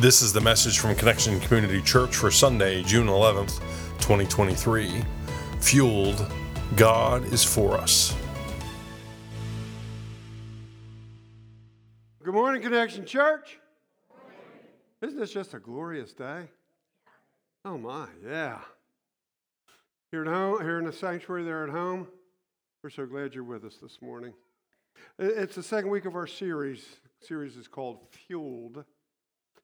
This is the message from Connection Community Church for Sunday, June 11th, 2023. Fueled, God is for us. Good morning, Connection Church. Isn't this just a glorious day? Oh my, yeah. Here at home, here in the sanctuary, there at home. We're so glad you're with us this morning. It's the second week of our series. The series is called Fueled.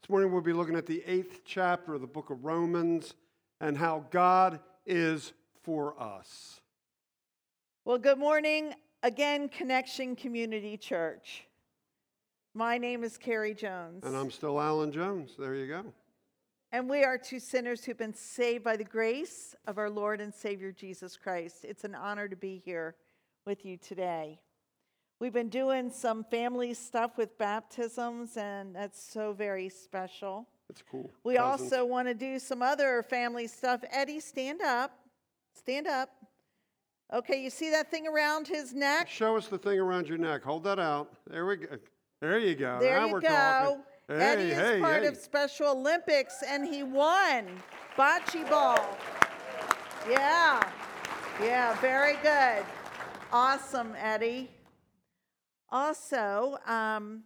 This morning we'll be looking at the eighth chapter of the book of Romans and how God is for us. Well, good morning again, Connection Community Church. My name is Carrie Jones. And I'm still Alan Jones. There you go. And we are two sinners who've been saved by the grace of our Lord and Savior Jesus Christ. It's an honor to be here with you today. We've been doing some family stuff with baptisms, and that's so very special. It's cool. We Cousins. also want to do some other family stuff. Eddie, stand up. Stand up. Okay, you see that thing around his neck? Show us the thing around your neck. Hold that out. There we go. There you go. There now you go. Talking. Hey, Eddie is hey, part hey. of Special Olympics, and he won bocce ball. Yeah, yeah, very good. Awesome, Eddie. Also, um,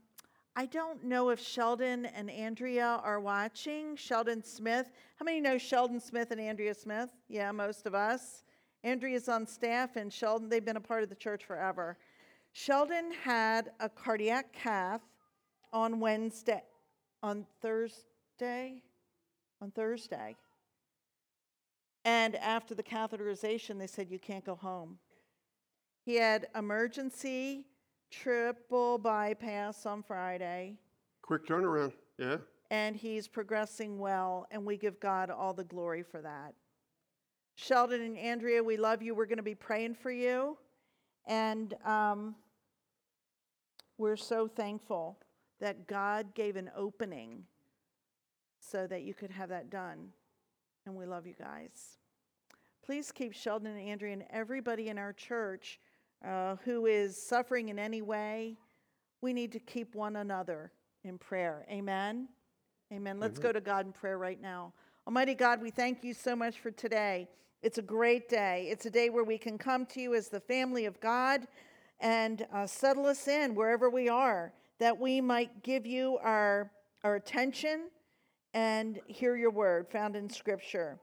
I don't know if Sheldon and Andrea are watching. Sheldon Smith. How many know Sheldon Smith and Andrea Smith? Yeah, most of us. Andrea's on staff, and Sheldon, they've been a part of the church forever. Sheldon had a cardiac cath on Wednesday, on Thursday, on Thursday. And after the catheterization, they said, You can't go home. He had emergency triple bypass on Friday. Quick turnaround, yeah. And he's progressing well, and we give God all the glory for that. Sheldon and Andrea, we love you. We're going to be praying for you. And um, we're so thankful that God gave an opening so that you could have that done. And we love you guys. Please keep Sheldon and Andrea and everybody in our church uh, who is suffering in any way, we need to keep one another in prayer. Amen. Amen. Let's go to God in prayer right now. Almighty God, we thank you so much for today. It's a great day. It's a day where we can come to you as the family of God and uh, settle us in wherever we are, that we might give you our, our attention and hear your word found in Scripture.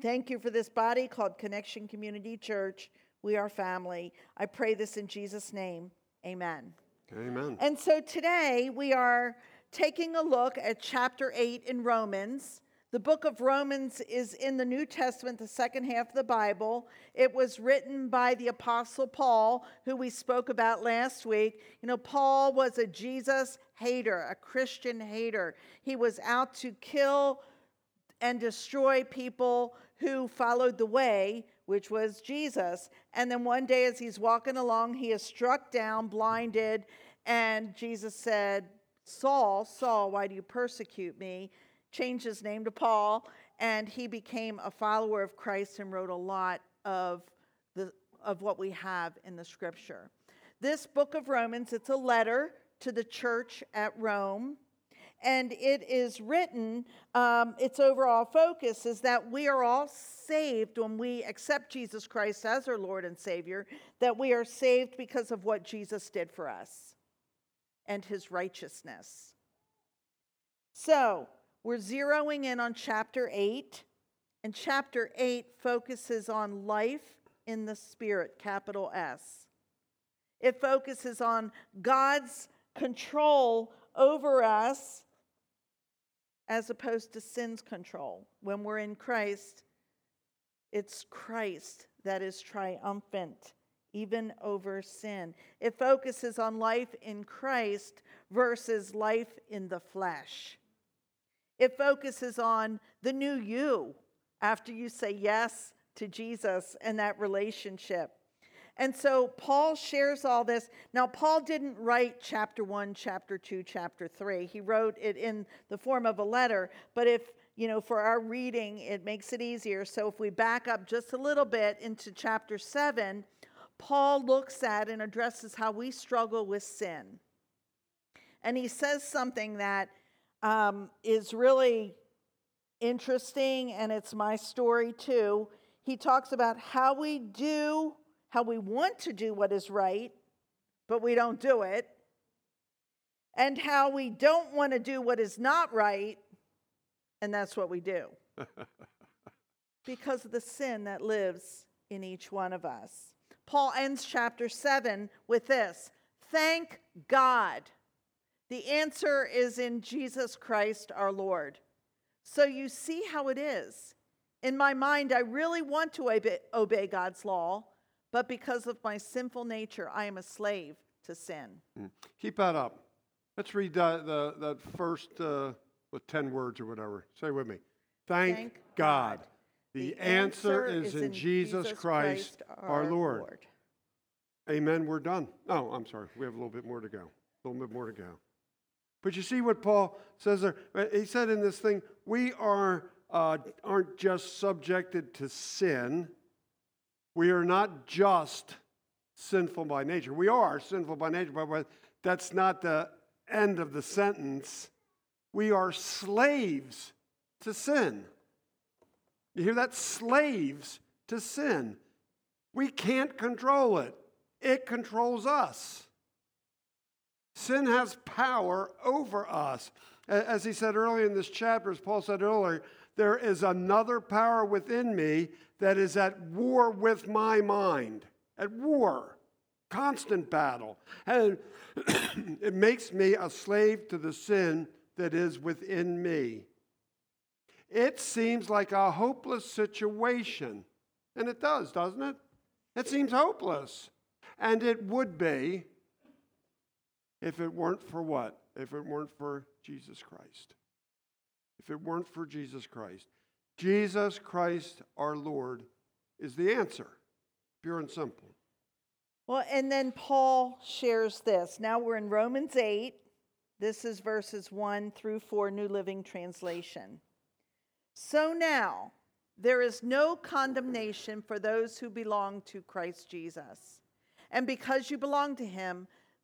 Thank you for this body called Connection Community Church. We are family. I pray this in Jesus' name. Amen. Amen. And so today we are taking a look at chapter 8 in Romans. The book of Romans is in the New Testament, the second half of the Bible. It was written by the Apostle Paul, who we spoke about last week. You know, Paul was a Jesus hater, a Christian hater. He was out to kill and destroy people who followed the way, which was Jesus. And then one day, as he's walking along, he is struck down, blinded, and Jesus said, Saul, Saul, why do you persecute me? Changed his name to Paul, and he became a follower of Christ and wrote a lot of, the, of what we have in the scripture. This book of Romans, it's a letter to the church at Rome and it is written, um, its overall focus is that we are all saved when we accept Jesus Christ as our Lord and Savior, that we are saved because of what Jesus did for us and his righteousness. So, we're zeroing in on chapter 8, and chapter 8 focuses on life in the Spirit, capital S. It focuses on God's control over us as opposed to sin's control. When we're in Christ, it's Christ that is triumphant, even over sin. It focuses on life in Christ versus life in the flesh. It focuses on the new you after you say yes to Jesus and that relationship. And so Paul shares all this. Now, Paul didn't write chapter one, chapter two, chapter three. He wrote it in the form of a letter. But if, you know, for our reading, it makes it easier. So if we back up just a little bit into chapter seven, Paul looks at and addresses how we struggle with sin. And he says something that um, is really interesting, and it's my story too. He talks about how we do, how we want to do what is right, but we don't do it, and how we don't want to do what is not right, and that's what we do. because of the sin that lives in each one of us. Paul ends chapter 7 with this Thank God. The answer is in Jesus Christ our Lord. So you see how it is. In my mind, I really want to obey, obey God's law, but because of my sinful nature, I am a slave to sin. Mm. Keep that up. Let's read that, the, that first uh, with 10 words or whatever. Say with me. Thank, Thank God. God. The, the answer, answer, is in Jesus, Jesus Christ, Christ, our, Lord. Lord. Amen. We're done. Oh, I'm sorry. We have a little bit more to go. A little bit more to go. But you see what Paul says there? He said in this thing, we are, uh, aren't just subjected to sin. We are not just sinful by nature. We are sinful by nature, but that's not the end of the sentence. We are slaves to sin. You hear that? Slaves to sin. We can't control it, it controls us. Sin has power over us. As he said earlier in this chapter, as Paul said earlier, there is another power within me that is at war with my mind. At war, constant battle. And it makes me a slave to the sin that is within me. It seems like a hopeless situation. And it does, doesn't it? It seems hopeless. And it would be if it weren't for what? If it weren't for Jesus Christ. If it weren't for Jesus Christ. Jesus Christ, our Lord, is the answer, pure and simple. Well, and then Paul shares this. Now we're in Romans 8. This is verses 1 through 4, New Living Translation. So now, there is no condemnation for those who belong to Christ Jesus. And because you belong to him,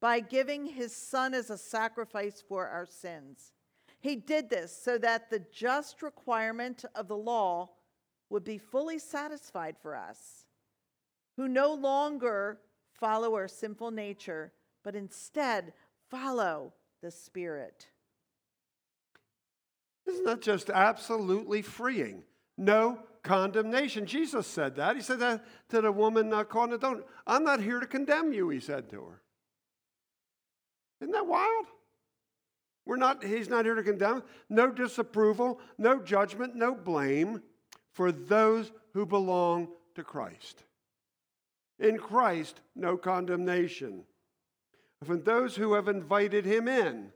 by giving his son as a sacrifice for our sins. He did this so that the just requirement of the law would be fully satisfied for us, who no longer follow our sinful nature, but instead follow the Spirit. Isn't that just absolutely freeing? No condemnation. Jesus said that. He said that to the woman uh, caught in adultery. I'm not here to condemn you, he said to her. Isn't that wild? We're not, he's not here to condemn. No disapproval, no judgment, no blame for those who belong to Christ. In Christ, no condemnation. For those who have invited him in.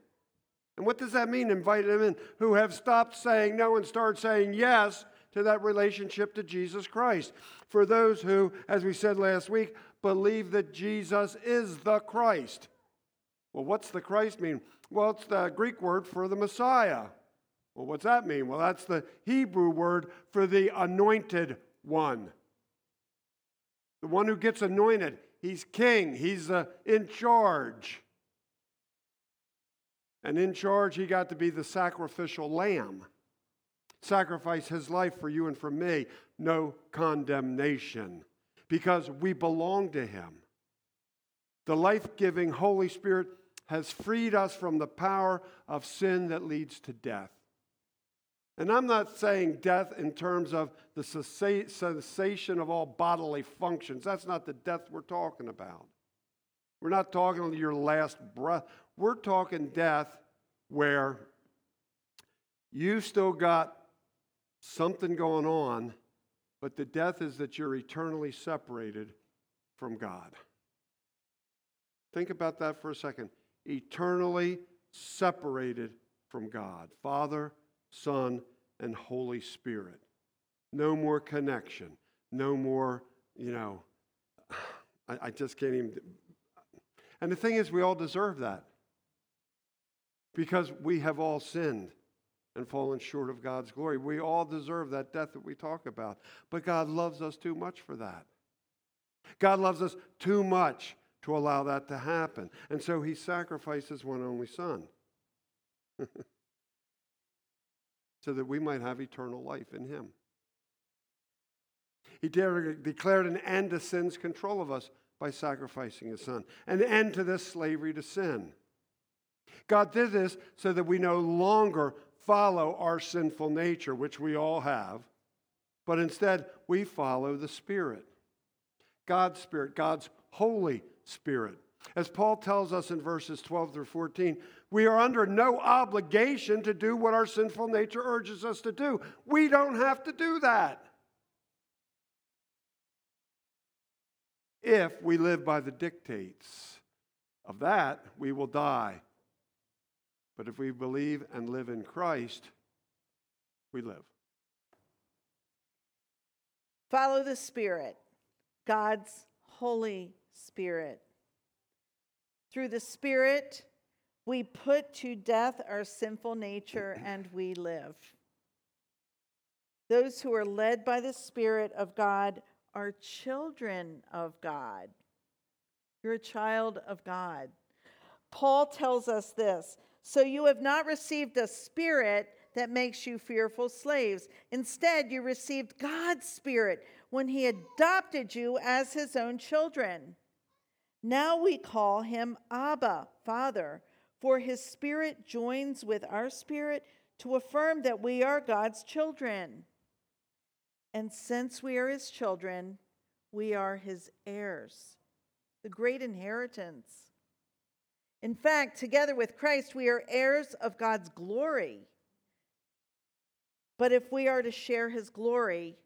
And what does that mean, invited him in? Who have stopped saying no and started saying yes to that relationship to Jesus Christ. For those who, as we said last week, believe that Jesus is the Christ. Well, what's the Christ mean? Well, it's the Greek word for the Messiah. Well, what's that mean? Well, that's the Hebrew word for the anointed one. The one who gets anointed. He's king, he's uh, in charge. And in charge, he got to be the sacrificial lamb. Sacrifice his life for you and for me. No condemnation because we belong to him. The life giving Holy Spirit has freed us from the power of sin that leads to death. And I'm not saying death in terms of the cessation of all bodily functions. That's not the death we're talking about. We're not talking your last breath. We're talking death where you still got something going on, but the death is that you're eternally separated from God. Think about that for a second eternally separated from God Father, Son, and Holy Spirit. No more connection. No more, you know, I, I just can't even. And the thing is, we all deserve that because we have all sinned and fallen short of God's glory. We all deserve that death that we talk about. But God loves us too much for that. God loves us too much to allow that to happen. And so he sacrifices one only son so that we might have eternal life in him. He declared an end to sin's control of us by sacrificing his son, an end to this slavery to sin. God did this so that we no longer follow our sinful nature, which we all have, but instead we follow the Spirit. God's Spirit, God's Holy Spirit. As Paul tells us in verses 12 through 14, we are under no obligation to do what our sinful nature urges us to do. We don't have to do that. If we live by the dictates of that, we will die. But if we believe and live in Christ, we live. Follow the Spirit, God's Holy Spirit. Through the Spirit, we put to death our sinful nature and we live. Those who are led by the Spirit of God are children of God. You're a child of God. Paul tells us this So you have not received a spirit that makes you fearful slaves. Instead, you received God's spirit when he adopted you as his own children. Now we call him Abba, Father, for his spirit joins with our spirit to affirm that we are God's children. And since we are his children, we are his heirs, the great inheritance. In fact, together with Christ, we are heirs of God's glory. But if we are to share his glory,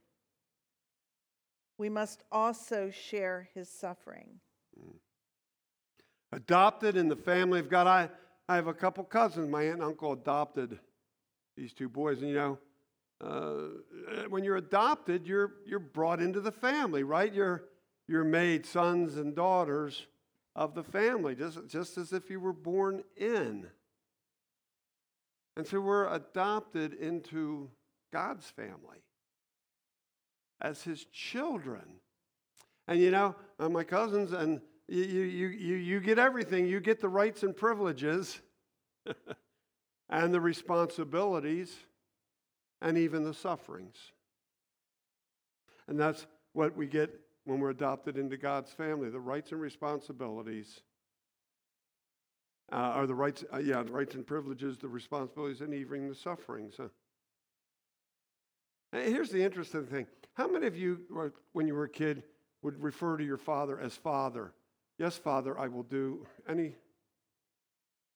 we must also share his suffering. Mm. Adopted in the family of God. I, I have a couple cousins. My aunt and uncle adopted these two boys. And you know, uh, when you're adopted, you're, you're brought into the family, right? You're, you're made sons and daughters of the family, just, just as if you were born in. And so we're adopted into God's family as his children. And you know, uh, my cousins, and you, you, you, you get everything. You get the rights and privileges and the responsibilities and even the sufferings. And that's what we get when we're adopted into God's family the rights and responsibilities. Uh, are the rights, uh, yeah, the rights and privileges, the responsibilities, and even the sufferings. Huh? Here's the interesting thing. How many of you, when you were a kid, would refer to your father as father? Yes, father, I will do. Any,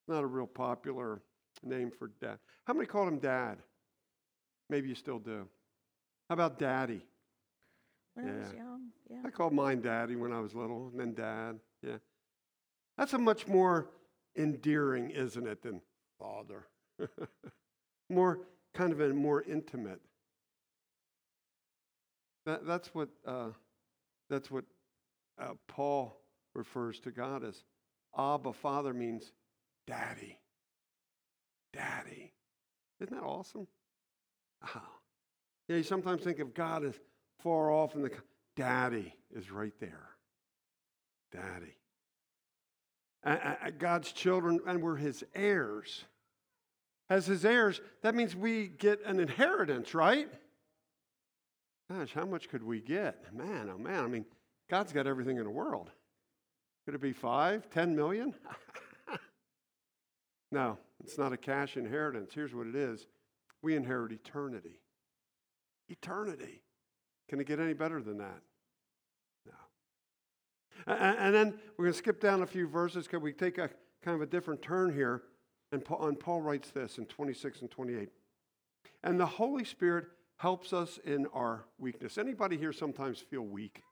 not a real popular name for dad. How many called him dad? Maybe you still do. How about daddy? When yeah. I was young, yeah. I called mine daddy when I was little, and then dad. Yeah. That's a much more endearing, isn't it, than father? more kind of a more intimate. That, that's what uh, that's what uh, Paul refers to God as. Abba, Father means daddy. Daddy. Isn't that awesome? Ah. Oh. Yeah, you sometimes think of God as far off, and the daddy is right there. Daddy. God's children, and we're his heirs. As his heirs, that means we get an inheritance, right? Gosh, how much could we get? Man, oh man, I mean, God's got everything in the world. Could it be five, ten million? no, it's not a cash inheritance. Here's what it is we inherit eternity. Eternity. Can it get any better than that? No. And then we're going to skip down a few verses because we take a kind of a different turn here. And Paul, and Paul writes this in 26 and 28. And the Holy Spirit helps us in our weakness. Anybody here sometimes feel weak?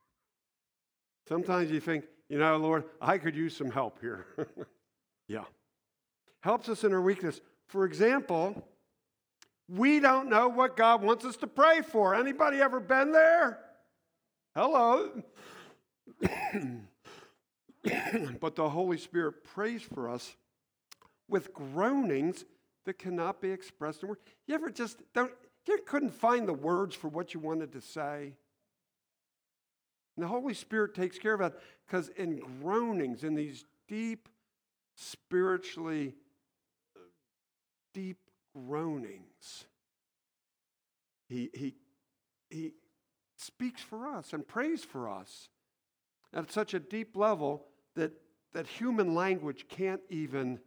Sometimes you think, you know, Lord, I could use some help here. yeah. Helps us in our weakness. For example, we don't know what God wants us to pray for. Anybody ever been there? Hello. but the Holy Spirit prays for us with groanings that cannot be expressed in words. You ever just don't you couldn't find the words for what you wanted to say? And the Holy Spirit takes care of that because in groanings, in these deep, spiritually deep groanings, he, he, he speaks for us and prays for us at such a deep level that, that human language can't even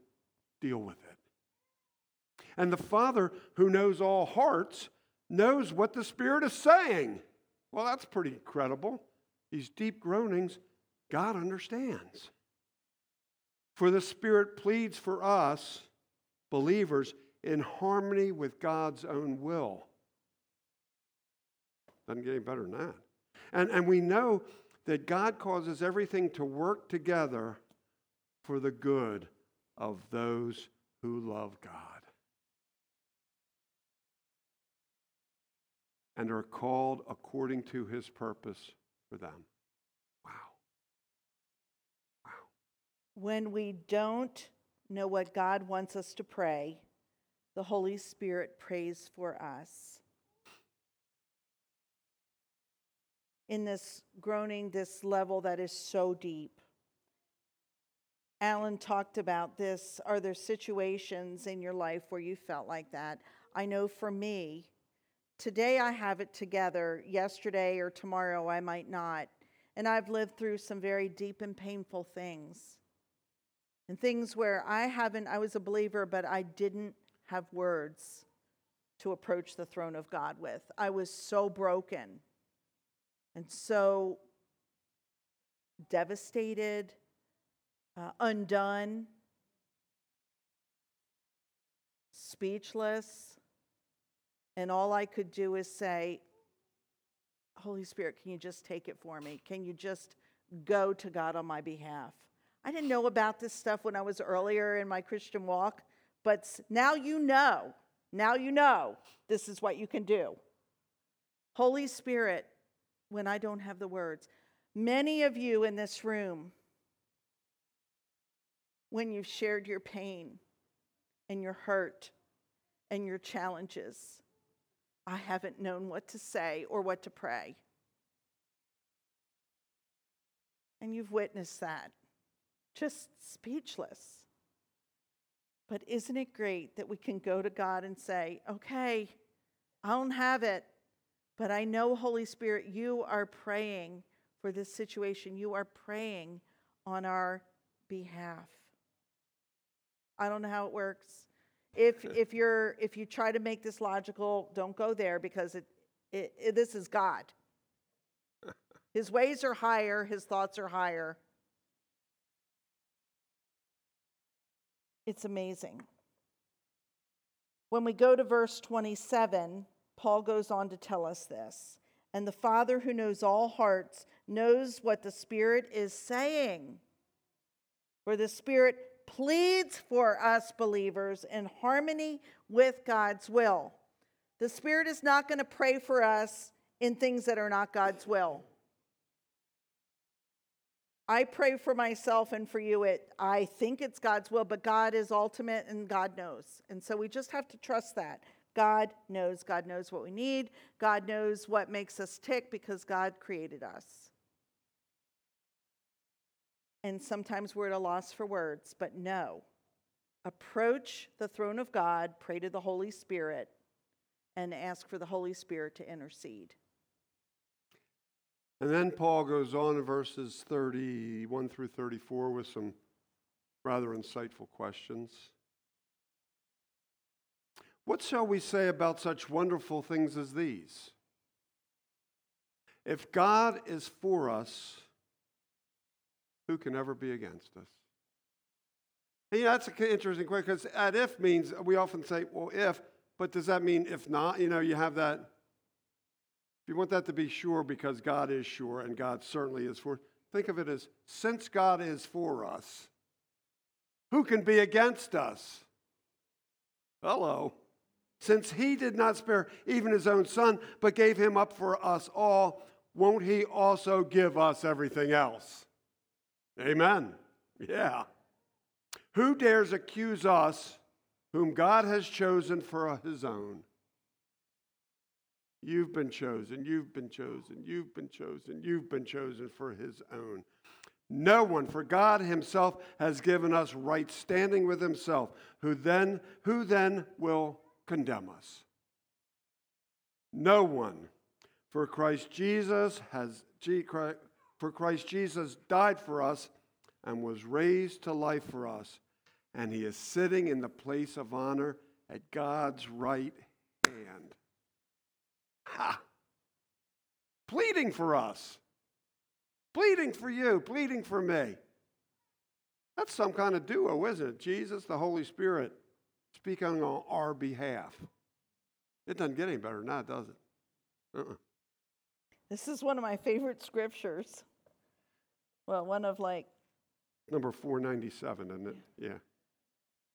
deal with it. And the Father, who knows all hearts, knows what the Spirit is saying. Well, that's pretty incredible. These deep groanings, God understands. For the Spirit pleads for us, believers, in harmony with God's own will. Doesn't get any better than that. And, and we know that God causes everything to work together for the good of those who love God and are called according to his purpose for them. Wow. Wow. When we don't know what God wants us to pray, the Holy Spirit prays for us. In this groaning, this level that is so deep. Alan talked about this. Are there situations in your life where you felt like that? I know for me, Today I have it together. Yesterday or tomorrow I might not. And I've lived through some very deep and painful things. And things where I haven't, I was a believer, but I didn't have words to approach the throne of God with. I was so broken and so devastated, uh, undone, speechless. And all I could do is say, Holy Spirit, can you just take it for me? Can you just go to God on my behalf? I didn't know about this stuff when I was earlier in my Christian walk, but now you know. Now you know this is what you can do. Holy Spirit, when I don't have the words, many of you in this room, when you've shared your pain and your hurt and your challenges, I haven't known what to say or what to pray. And you've witnessed that. Just speechless. But isn't it great that we can go to God and say, okay, I don't have it, but I know, Holy Spirit, you are praying for this situation. You are praying on our behalf. I don't know how it works. If, if, you're, if you try to make this logical, don't go there because it, it, it, this is God. His ways are higher, his thoughts are higher. It's amazing. When we go to verse 27, Paul goes on to tell us this. And the Father who knows all hearts knows what the Spirit is saying. For the Spirit pleads for us believers in harmony with God's will. The Spirit is not going to pray for us in things that are not God's will. I pray for myself and for you. It I think it's God's will, but God is ultimate and God knows. And so we just have to trust that. God knows. God knows what we need. God knows what makes us tick because God created us. And sometimes we're at a loss for words, but no. Approach the throne of God, pray to the Holy Spirit, and ask for the Holy Spirit to intercede. And then Paul goes on in verses 31 through 34 with some rather insightful questions. What shall we say about such wonderful things as these? If God is for us, who can ever be against us? And, you know, that's an interesting question because at if means we often say, well, if, but does that mean if not? You know, you have that. If you want that to be sure because God is sure and God certainly is for, think of it as since God is for us, who can be against us? Hello. Since he did not spare even his own son, but gave him up for us all, won't he also give us everything else? Amen. Yeah. Who dares accuse us whom God has chosen for his own? You've been chosen, you've been chosen, you've been chosen, you've been chosen for his own. No one, for God himself has given us right standing with himself. Who then, who then will condemn us? No one. For Christ Jesus has for Christ Jesus died for us and was raised to life for us, and he is sitting in the place of honor at God's right hand. Ha! Pleading for us. Pleading for you, pleading for me. That's some kind of duo, isn't it? Jesus, the Holy Spirit, speaking on our behalf. It doesn't get any better than that, does it? Uh-uh. This is one of my favorite scriptures. Well, one of like. Number 497, isn't it? Yeah.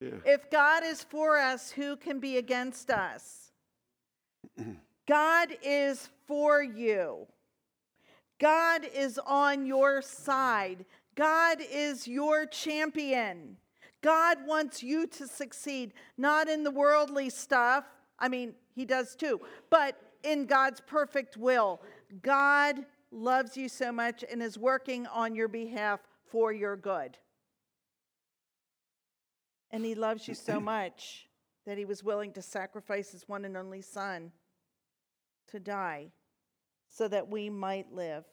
Yeah. If God is for us, who can be against us? God is for you. God is on your side. God is your champion. God wants you to succeed, not in the worldly stuff. I mean, He does too, but in God's perfect will. God loves you so much and is working on your behalf for your good. And He loves you so much that He was willing to sacrifice His one and only Son to die so that we might live.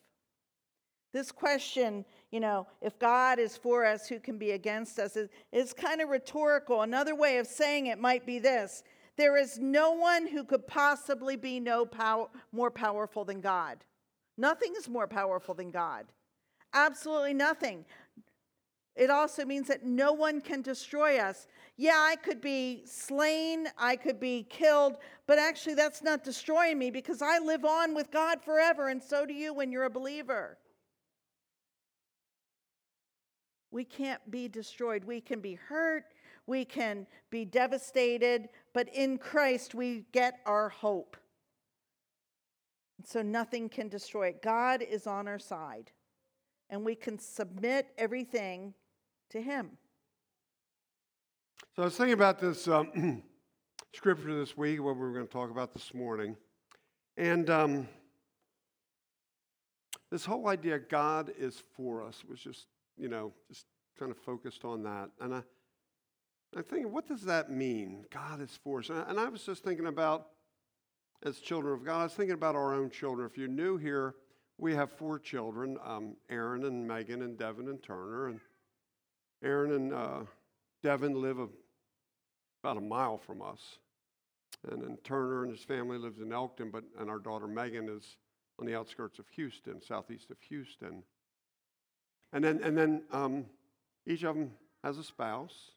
This question, you know, if God is for us, who can be against us, is, is kind of rhetorical. Another way of saying it might be this there is no one who could possibly be no power, more powerful than God. Nothing is more powerful than God. Absolutely nothing. It also means that no one can destroy us. Yeah, I could be slain, I could be killed, but actually that's not destroying me because I live on with God forever, and so do you when you're a believer. We can't be destroyed. We can be hurt, we can be devastated, but in Christ we get our hope. So nothing can destroy it. God is on our side, and we can submit everything to Him. So I was thinking about this um, scripture this week, what we were going to talk about this morning. And um, this whole idea God is for us was just, you know, just kind of focused on that. And I, I'm thinking, what does that mean? God is for us. And I, and I was just thinking about, as children of God, I was thinking about our own children. If you're new here, we have four children um, Aaron and Megan and Devin and Turner. And Aaron and uh, Devin live a, about a mile from us. And then Turner and his family lives in Elkton, but and our daughter Megan is on the outskirts of Houston, southeast of Houston. And then and then um, each of them has a spouse.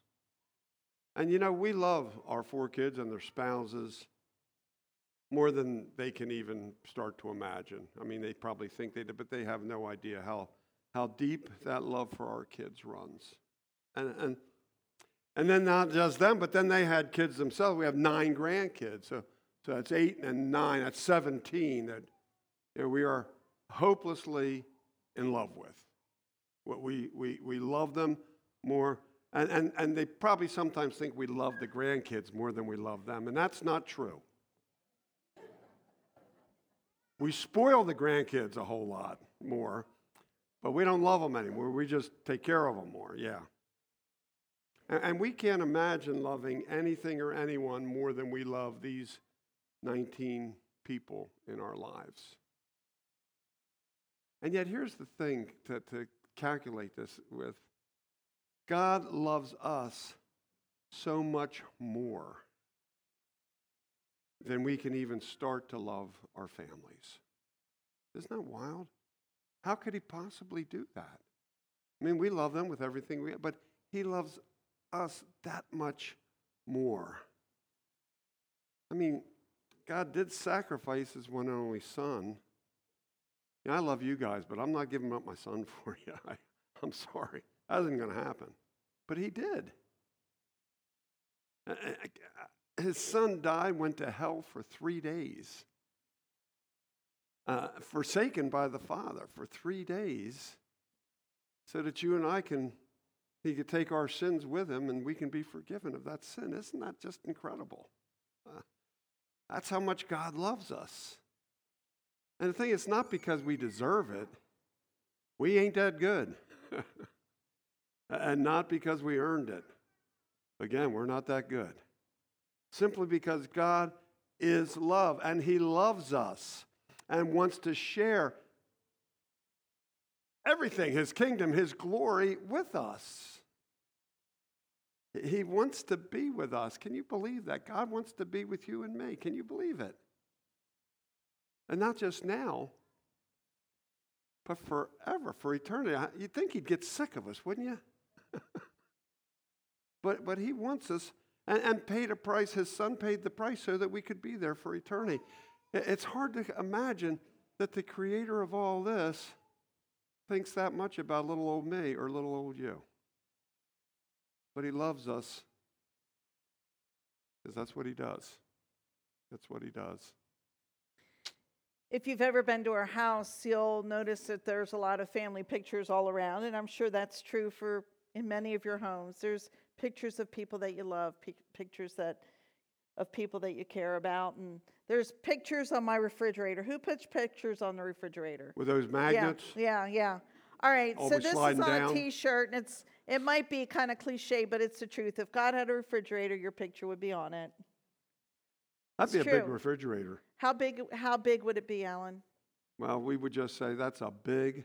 And you know, we love our four kids and their spouses more than they can even start to imagine. I mean, they probably think they do, but they have no idea how, how deep that love for our kids runs. And, and, and then not just them, but then they had kids themselves. We have nine grandkids. So, so that's eight and nine, that's 17 that you know, we are hopelessly in love with. We, we, we love them more. And, and, and they probably sometimes think we love the grandkids more than we love them. And that's not true. We spoil the grandkids a whole lot more, but we don't love them anymore. We just take care of them more, yeah. And we can't imagine loving anything or anyone more than we love these 19 people in our lives. And yet, here's the thing to, to calculate this with God loves us so much more than we can even start to love our families. Isn't that wild? How could he possibly do that? I mean, we love them with everything we have, but he loves us that much more. I mean, God did sacrifice his one and only son. I love you guys, but I'm not giving up my son for you. I, I'm sorry. That isn't going to happen. But he did. His son died, went to hell for three days, uh, forsaken by the Father for three days, so that you and I can, he could take our sins with him and we can be forgiven of that sin. Isn't that just incredible? Uh, that's how much God loves us. And the thing is, not because we deserve it, we ain't that good. and not because we earned it. Again, we're not that good. Simply because God is love and He loves us and wants to share everything His kingdom, His glory with us. He wants to be with us. Can you believe that? God wants to be with you and me. Can you believe it? And not just now, but forever, for eternity. You'd think He'd get sick of us, wouldn't you? but, but he wants us and, and paid a price. His son paid the price so that we could be there for eternity. It's hard to imagine that the creator of all this thinks that much about little old me or little old you. But he loves us because that's what he does. That's what he does. If you've ever been to our house, you'll notice that there's a lot of family pictures all around, and I'm sure that's true for in many of your homes. There's pictures of people that you love, pictures that of people that you care about, and there's pictures on my refrigerator. Who puts pictures on the refrigerator? With those magnets? Yeah, yeah. yeah. All right, so this is on a T-shirt, and it's it might be kind of cliche, but it's the truth. If God had a refrigerator, your picture would be on it. That'd be a big refrigerator. How big? How big would it be, Alan? Well, we would just say that's a big,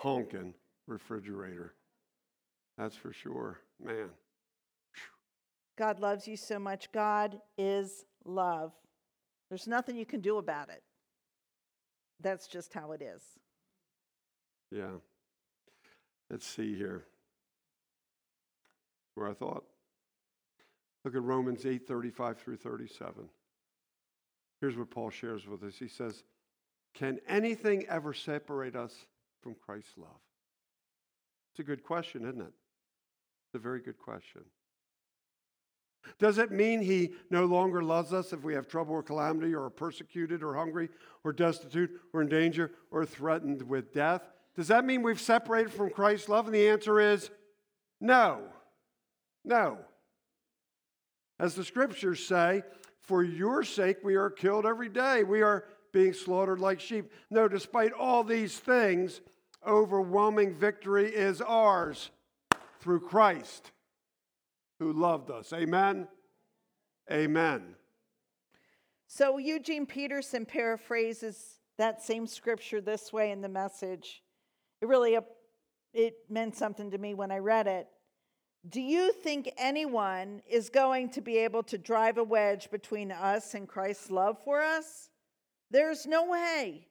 honking refrigerator. That's for sure. Man. God loves you so much. God is love. There's nothing you can do about it. That's just how it is. Yeah. Let's see here. Where I thought. Look at Romans 8 35 through 37. Here's what Paul shares with us. He says, Can anything ever separate us from Christ's love? It's a good question, isn't it? It's a very good question. Does it mean he no longer loves us if we have trouble or calamity or are persecuted or hungry or destitute or in danger or threatened with death? Does that mean we've separated from Christ's love? And the answer is no. No. As the scriptures say, for your sake we are killed every day. We are being slaughtered like sheep. No, despite all these things, overwhelming victory is ours through Christ who loved us. Amen. Amen. So Eugene Peterson paraphrases that same scripture this way in the message. It really it meant something to me when I read it. Do you think anyone is going to be able to drive a wedge between us and Christ's love for us? There's no way.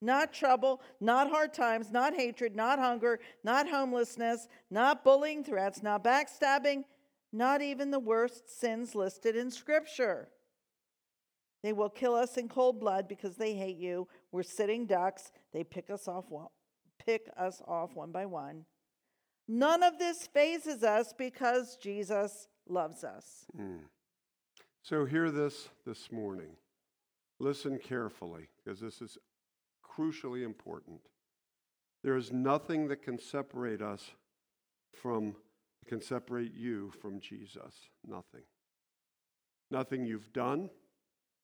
Not trouble, not hard times, not hatred, not hunger, not homelessness, not bullying threats, not backstabbing, not even the worst sins listed in Scripture. They will kill us in cold blood because they hate you. We're sitting ducks. They pick us off one, pick us off one by one. None of this fazes us because Jesus loves us. Mm. So hear this this morning. Listen carefully because this is crucially important. There is nothing that can separate us from can separate you from Jesus. Nothing. Nothing you've done,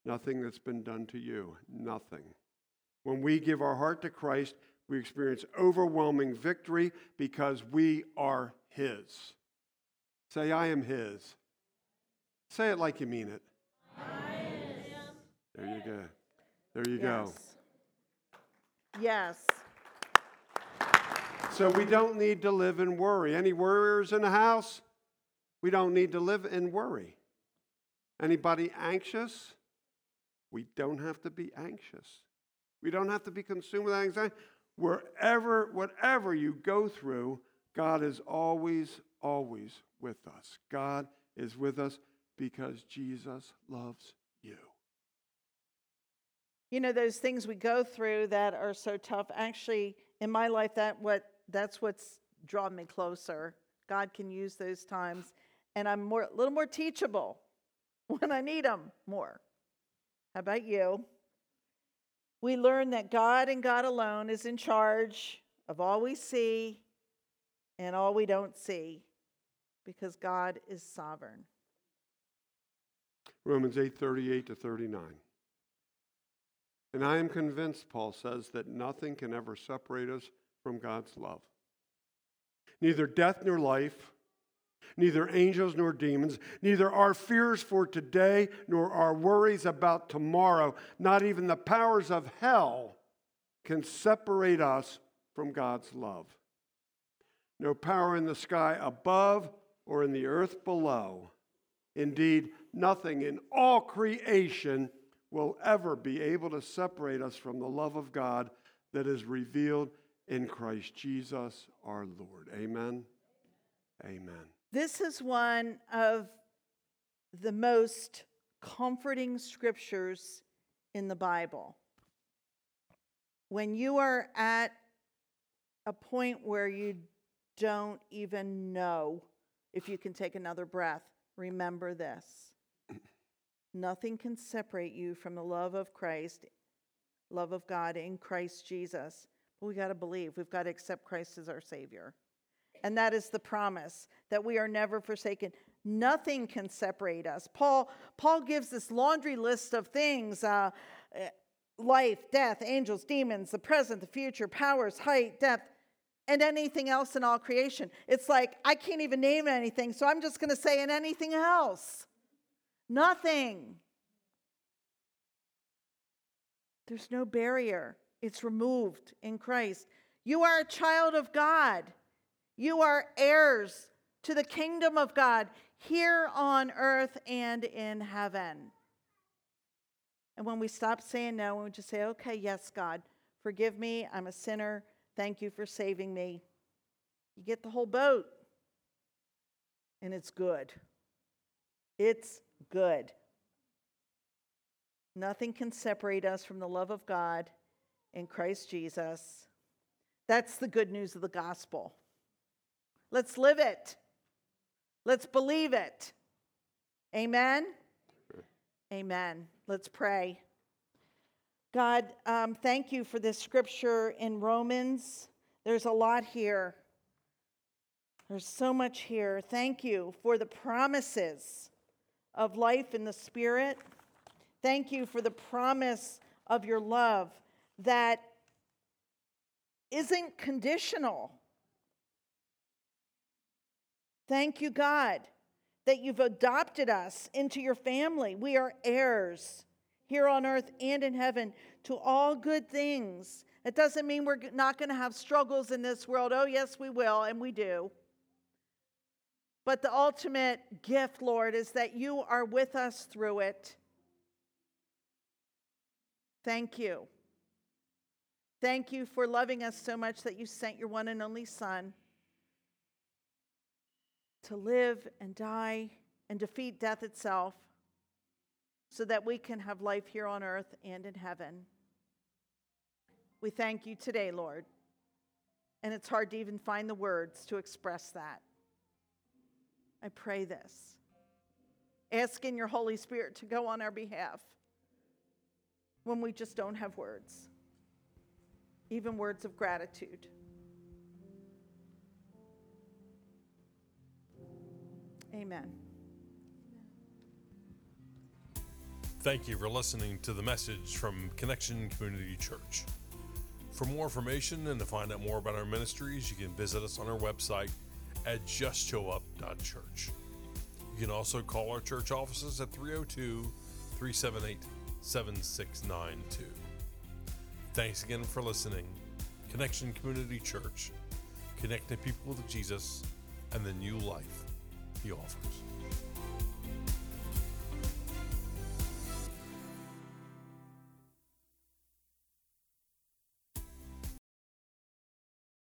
nothing that's been done to you. Nothing. When we give our heart to Christ, we experience overwhelming victory because we are His. Say, I am His. Say it like you mean it. There you go. There you yes. go. Yes. So we don't need to live in worry. Any worriers in the house? We don't need to live in worry. Anybody anxious? We don't have to be anxious. We don't have to be consumed with anxiety. Wherever, whatever you go through, God is always, always with us. God is with us because Jesus loves you. You know, those things we go through that are so tough, actually, in my life, that what that's what's drawn me closer. God can use those times, and I'm more a little more teachable. when I need them more. How about you? We learn that God and God alone is in charge of all we see and all we don't see because God is sovereign. Romans 8 38 to 39. And I am convinced, Paul says, that nothing can ever separate us from God's love. Neither death nor life, neither angels nor demons, neither our fears for today nor our worries about tomorrow, not even the powers of hell can separate us from God's love. No power in the sky above or in the earth below. Indeed, nothing in all creation will ever be able to separate us from the love of God that is revealed in Christ Jesus our Lord. Amen. Amen. This is one of the most comforting scriptures in the Bible. When you are at a point where you don't even know if you can take another breath, remember this. Nothing can separate you from the love of Christ, love of God in Christ Jesus. We got to believe, we've got to accept Christ as our Savior. And that is the promise that we are never forsaken. Nothing can separate us. Paul, Paul gives this laundry list of things uh, eh, life, death, angels, demons, the present, the future, powers, height, depth, and anything else in all creation. It's like, I can't even name anything, so I'm just going to say, and anything else. Nothing. There's no barrier, it's removed in Christ. You are a child of God, you are heirs to the kingdom of God here on earth and in heaven. And when we stop saying no, and we just say, okay, yes, God, forgive me, I'm a sinner. Thank you for saving me. You get the whole boat. And it's good. It's good. Nothing can separate us from the love of God in Christ Jesus. That's the good news of the gospel. Let's live it. Let's believe it. Amen. Amen. Let's pray. God, um, thank you for this scripture in Romans. There's a lot here. There's so much here. Thank you for the promises of life in the Spirit. Thank you for the promise of your love that isn't conditional. Thank you, God, that you've adopted us into your family. We are heirs here on earth and in heaven to all good things. It doesn't mean we're not going to have struggles in this world. Oh, yes, we will, and we do. But the ultimate gift, Lord, is that you are with us through it. Thank you. Thank you for loving us so much that you sent your one and only Son to live and die and defeat death itself so that we can have life here on earth and in heaven. We thank you today, Lord. And it's hard to even find the words to express that. I pray this, asking your Holy Spirit to go on our behalf when we just don't have words, even words of gratitude. Amen. Thank you for listening to the message from Connection Community Church. For more information and to find out more about our ministries, you can visit us on our website at justshowup.church. You can also call our church offices at 302 378 7692. Thanks again for listening. Connection Community Church, connecting people with Jesus and the new life he offers.